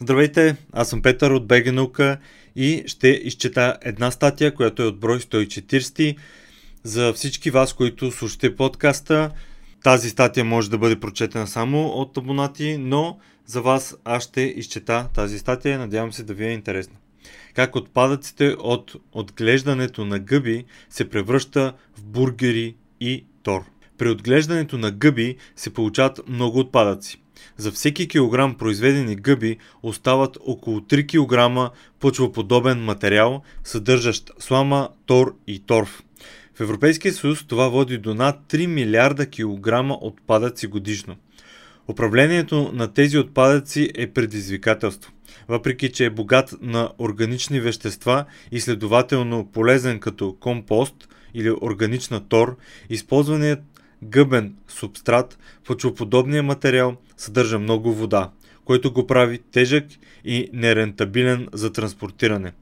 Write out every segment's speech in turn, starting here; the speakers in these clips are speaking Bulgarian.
Здравейте, аз съм Петър от БГ Наука и ще изчета една статия, която е от брой 140 за всички вас, които слушате подкаста. Тази статия може да бъде прочетена само от абонати, но за вас аз ще изчета тази статия. Надявам се да ви е интересна. Как отпадъците от отглеждането на гъби се превръща в бургери и тор. При отглеждането на гъби се получават много отпадъци. За всеки килограм произведени гъби остават около 3 кг почвоподобен материал, съдържащ слама, тор и торф. В Европейския съюз това води до над 3 милиарда килограма отпадъци годишно. Управлението на тези отпадъци е предизвикателство. Въпреки, че е богат на органични вещества и следователно полезен като компост или органична тор, използваният гъбен субстрат, почвоподобният материал съдържа много вода, което го прави тежък и нерентабилен за транспортиране.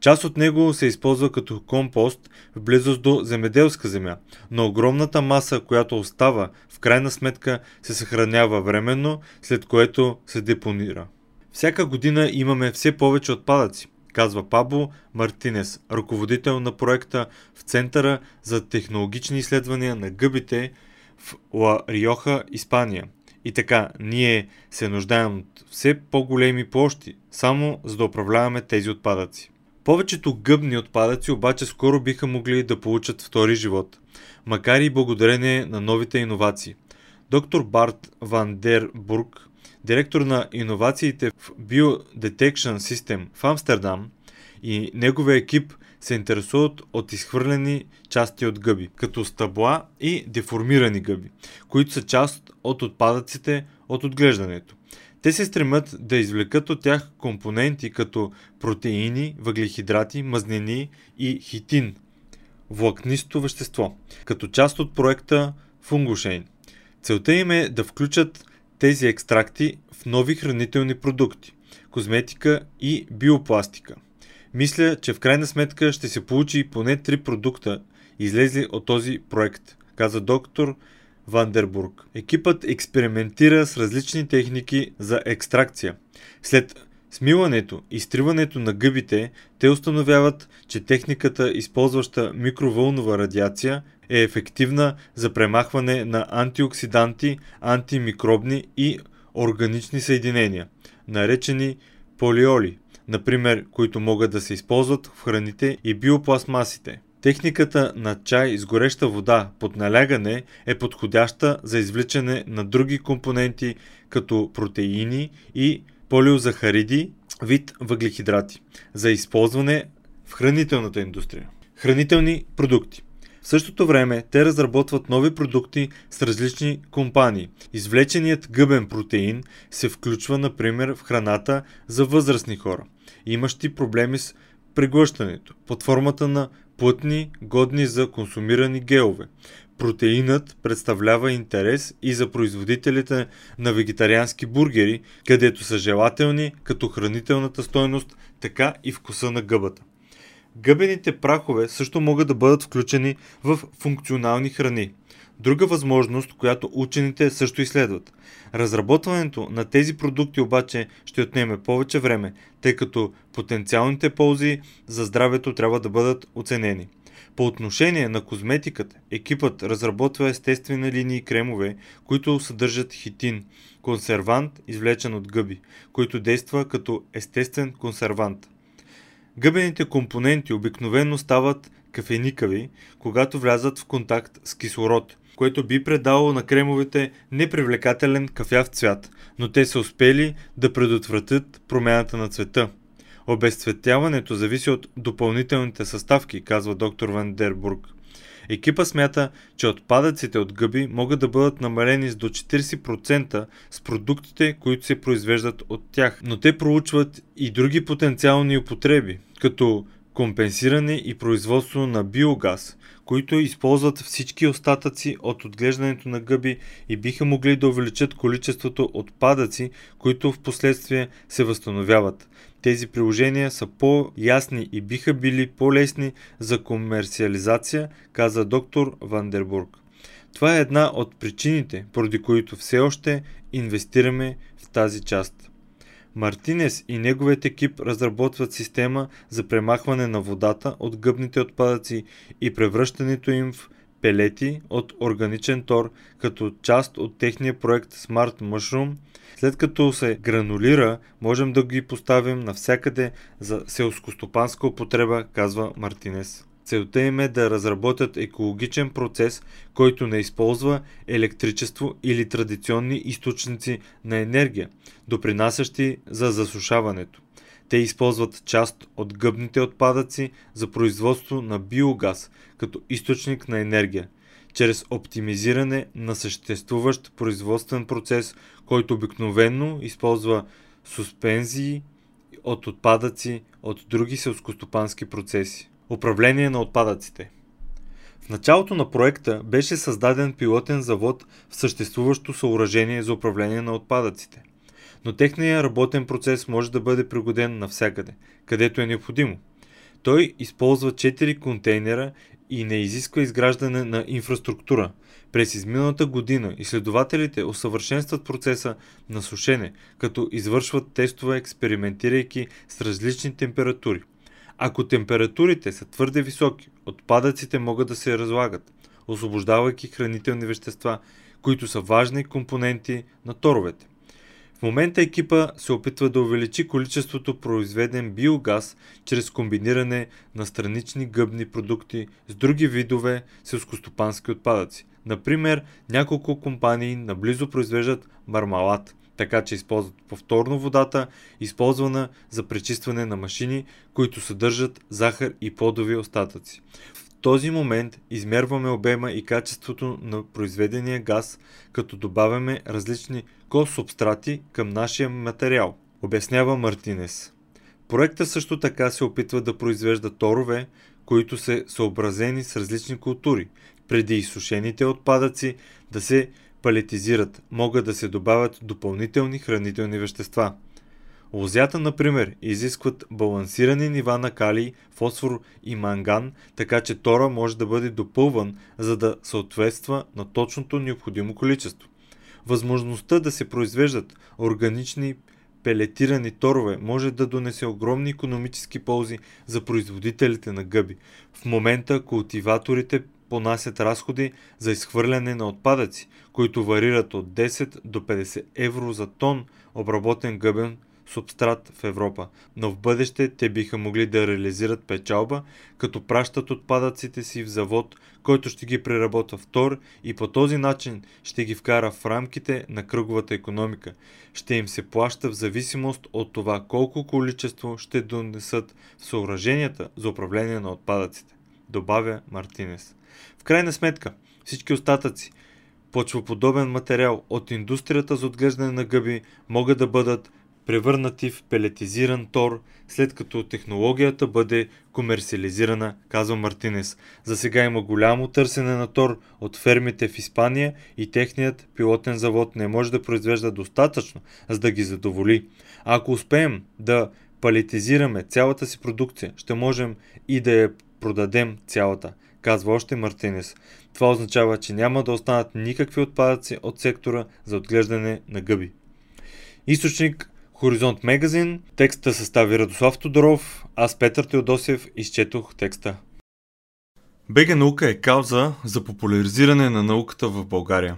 Част от него се използва като компост в близост до земеделска земя, но огромната маса, която остава, в крайна сметка се съхранява временно, след което се депонира. Всяка година имаме все повече отпадъци, казва Пабло Мартинес, ръководител на проекта в Центъра за технологични изследвания на гъбите в Ла Риоха, Испания. И така, ние се нуждаем от все по-големи площи, само за да управляваме тези отпадъци. Повечето гъбни отпадъци обаче скоро биха могли да получат втори живот, макар и благодарение на новите иновации. Доктор Барт Ван Дер Бург, директор на иновациите в Biodetection System в Амстердам и неговия екип се интересуват от изхвърлени части от гъби, като стъбла и деформирани гъби, които са част от отпадъците от отглеждането. Те се стремят да извлекат от тях компоненти като протеини, въглехидрати, мазнини и хитин, влакнисто вещество, като част от проекта Fungushane. Целта им е да включат тези екстракти в нови хранителни продукти, козметика и биопластика. Мисля, че в крайна сметка ще се получи поне три продукта, излезли от този проект, каза доктор Вандербург. Екипът експериментира с различни техники за екстракция. След смиването и изтриването на гъбите, те установяват, че техниката, използваща микровълнова радиация, е ефективна за премахване на антиоксиданти, антимикробни и органични съединения, наречени полиоли, например, които могат да се използват в храните и биопластмасите. Техниката на чай с гореща вода под налягане е подходяща за извличане на други компоненти, като протеини и полиозахариди, вид въглехидрати, за използване в хранителната индустрия. Хранителни продукти. В същото време те разработват нови продукти с различни компании. Извлеченият гъбен протеин се включва, например, в храната за възрастни хора, имащи проблеми с преглъщането, под формата на плътни, годни за консумирани гелове. Протеинът представлява интерес и за производителите на вегетариански бургери, където са желателни като хранителната стойност, така и вкуса на гъбата. Гъбените прахове също могат да бъдат включени в функционални храни. Друга възможност, която учените също изследват. Разработването на тези продукти обаче ще отнеме повече време, тъй като потенциалните ползи за здравето трябва да бъдат оценени. По отношение на козметиката, екипът разработва естествени линии кремове, които съдържат хитин, консервант, извлечен от гъби, който действа като естествен консервант. Гъбените компоненти обикновено стават кафеникави, когато влязат в контакт с кислород, което би предало на кремовете непривлекателен кафяв цвят, но те са успели да предотвратят промяната на цвета. Обезцветяването зависи от допълнителните съставки, казва доктор Вандербург. Екипа смята, че отпадъците от гъби могат да бъдат намалени с до 40% с продуктите, които се произвеждат от тях, но те проучват и други потенциални употреби, като компенсиране и производство на биогаз, които използват всички остатъци от отглеждането на гъби и биха могли да увеличат количеството отпадъци, които в последствие се възстановяват. Тези приложения са по-ясни и биха били по-лесни за комерциализация, каза доктор Вандербург. Това е една от причините, поради които все още инвестираме в тази част. Мартинес и неговият екип разработват система за премахване на водата от гъбните отпадъци и превръщането им в пелети от органичен тор като част от техния проект Smart Mushroom. След като се гранулира, можем да ги поставим навсякъде за селскостопанска употреба, казва Мартинес. Целта им е да разработят екологичен процес, който не използва електричество или традиционни източници на енергия, допринасящи за засушаването. Те използват част от гъбните отпадъци за производство на биогаз като източник на енергия, чрез оптимизиране на съществуващ производствен процес, който обикновенно използва суспензии от отпадъци от други селскостопански процеси. Управление на отпадъците В началото на проекта беше създаден пилотен завод в съществуващо съоръжение за управление на отпадъците. Но техният работен процес може да бъде пригоден навсякъде, където е необходимо. Той използва 4 контейнера и не изисква изграждане на инфраструктура. През изминалата година изследователите усъвършенстват процеса на сушене, като извършват тестове, експериментирайки с различни температури. Ако температурите са твърде високи, отпадъците могат да се разлагат, освобождавайки хранителни вещества, които са важни компоненти на торовете. В момента екипа се опитва да увеличи количеството произведен биогаз чрез комбиниране на странични гъбни продукти с други видове селскостопански отпадъци. Например, няколко компании наблизо произвеждат мармалат, така че използват повторно водата, използвана за пречистване на машини, които съдържат захар и плодови остатъци. В този момент измерваме обема и качеството на произведения газ, като добавяме различни косубстрати към нашия материал, обяснява Мартинес. Проекта също така се опитва да произвежда торове, които са съобразени с различни култури, преди изсушените отпадъци да се палетизират, могат да се добавят допълнителни хранителни вещества. Лозята, например, изискват балансирани нива на калий, фосфор и манган, така че тора може да бъде допълван, за да съответства на точното необходимо количество. Възможността да се произвеждат органични пелетирани торове може да донесе огромни економически ползи за производителите на гъби. В момента култиваторите понасят разходи за изхвърляне на отпадъци, които варират от 10 до 50 евро за тон обработен гъбен субстрат в Европа, но в бъдеще те биха могли да реализират печалба, като пращат отпадъците си в завод, който ще ги преработва втор и по този начин ще ги вкара в рамките на кръговата економика. Ще им се плаща в зависимост от това колко количество ще донесат в съоръженията за управление на отпадъците, добавя Мартинес. В крайна сметка, всички остатъци, почвоподобен материал от индустрията за отглеждане на гъби могат да бъдат превърнати в пелетизиран тор, след като технологията бъде комерциализирана, казва Мартинес. За сега има голямо търсене на тор от фермите в Испания и техният пилотен завод не може да произвежда достатъчно, за да ги задоволи. А ако успеем да палетизираме цялата си продукция, ще можем и да я продадем цялата казва още Мартинес. Това означава, че няма да останат никакви отпадъци от сектора за отглеждане на гъби. Източник Хоризонт Мегазин. Текста състави Радослав Тодоров. Аз Петър Теодосев изчетох текста. БГ наука е кауза за популяризиране на науката в България.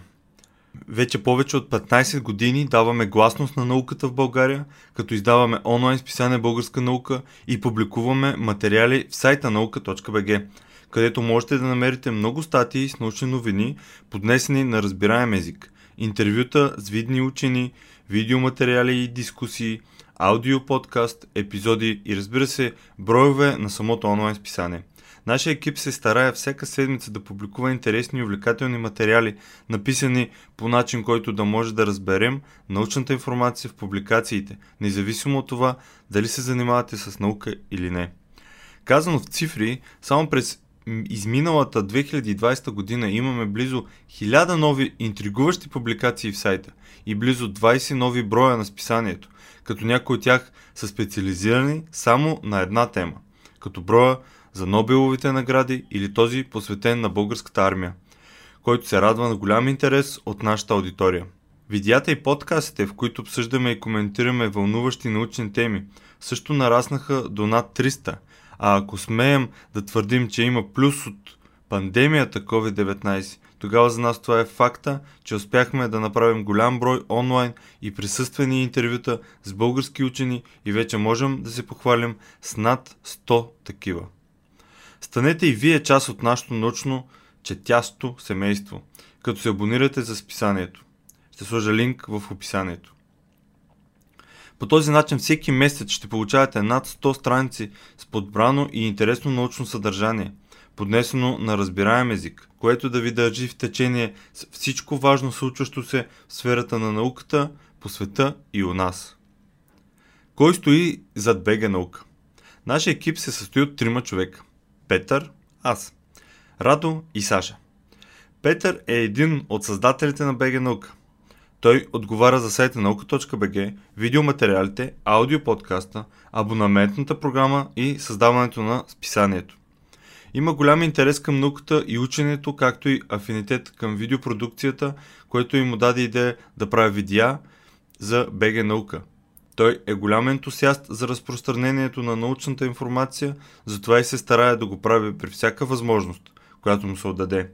Вече повече от 15 години даваме гласност на науката в България, като издаваме онлайн списание Българска наука и публикуваме материали в сайта наука.бг където можете да намерите много статии с научни новини, поднесени на разбираем език, интервюта с видни учени, видеоматериали и дискусии, аудио подкаст, епизоди и разбира се, броеве на самото онлайн списание. Нашия екип се старае всяка седмица да публикува интересни и увлекателни материали, написани по начин, който да може да разберем научната информация в публикациите, независимо от това дали се занимавате с наука или не. Казано в цифри, само през изминалата 2020 година имаме близо 1000 нови интригуващи публикации в сайта и близо 20 нови броя на списанието, като някои от тях са специализирани само на една тема, като броя за Нобеловите награди или този посветен на българската армия, който се радва на голям интерес от нашата аудитория. Видеята и подкастите, в които обсъждаме и коментираме вълнуващи научни теми, също нараснаха до над 300, а ако смеем да твърдим, че има плюс от пандемията COVID-19, тогава за нас това е факта, че успяхме да направим голям брой онлайн и присъствени интервюта с български учени и вече можем да се похвалим с над 100 такива. Станете и вие част от нашето научно четясто семейство, като се абонирате за списанието. Ще сложа линк в описанието. По този начин всеки месец ще получавате над 100 страници с подбрано и интересно научно съдържание, поднесено на разбираем език, което да ви държи в течение с всичко важно случващо се в сферата на науката, по света и у нас. Кой стои зад БГ наука? Нашия екип се състои от трима човека. Петър, аз, Радо и Саша. Петър е един от създателите на БГ наука – той отговаря за сайта наука.бг, видеоматериалите, аудиоподкаста, абонаментната програма и създаването на списанието. Има голям интерес към науката и ученето, както и афинитет към видеопродукцията, което им даде идея да прави видеа за БГ наука. Той е голям ентусиаст за разпространението на научната информация, затова и се старае да го прави при всяка възможност, която му се отдаде.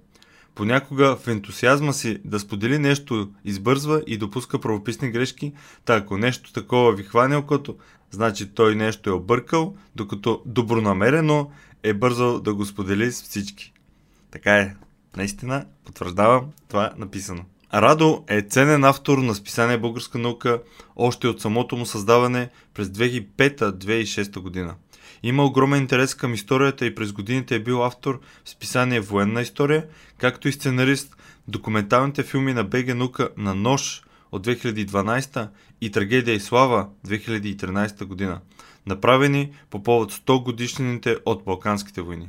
Понякога в ентусиазма си да сподели нещо избързва и допуска правописни грешки, та ако нещо такова ви хване окото, значи той нещо е объркал, докато добронамерено е бързал да го сподели с всички. Така е. Наистина, потвърждавам, това е написано. Радо е ценен автор на списание Българска наука още от самото му създаване през 2005-2006 година. Има огромен интерес към историята и през годините е бил автор в списание Военна история, както и сценарист в документалните филми на БГ Наука на Нож от 2012 и Трагедия и слава 2013 година, направени по повод 100 годишнините от Балканските войни.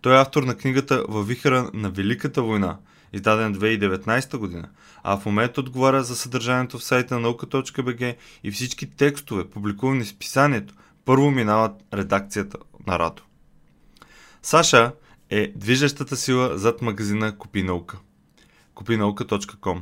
Той е автор на книгата Във вихара на Великата война, издаден 2019 година, а в момента отговаря за съдържанието в сайта наука.бг и всички текстове, публикувани в писанието, първо минават редакцията на Радо. Саша е движещата сила зад магазина Купи наука. Купинаука.com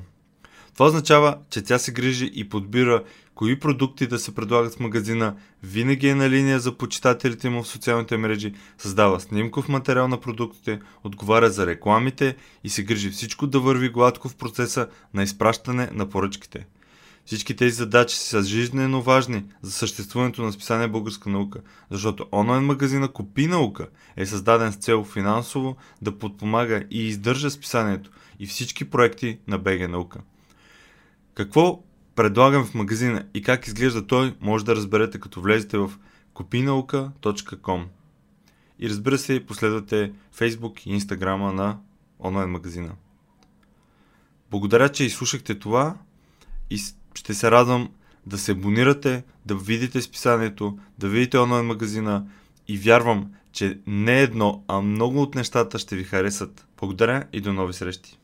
Това означава, че тя се грижи и подбира кои продукти да се предлагат в магазина, винаги е на линия за почитателите му в социалните мрежи, създава снимков материал на продуктите, отговаря за рекламите и се грижи всичко да върви гладко в процеса на изпращане на поръчките – всички тези задачи са жизненно важни за съществуването на списание Българска наука, защото онлайн магазина Купи наука е създаден с цел финансово да подпомага и издържа списанието и всички проекти на БГ наука. Какво предлагам в магазина и как изглежда той, може да разберете като влезете в kupinauka.com и разбира се, последвате Facebook и Instagram на онлайн магазина. Благодаря, че изслушахте това и ще се радвам да се абонирате, да видите списанието, да видите онлайн магазина и вярвам, че не едно, а много от нещата ще ви харесат. Благодаря и до нови срещи!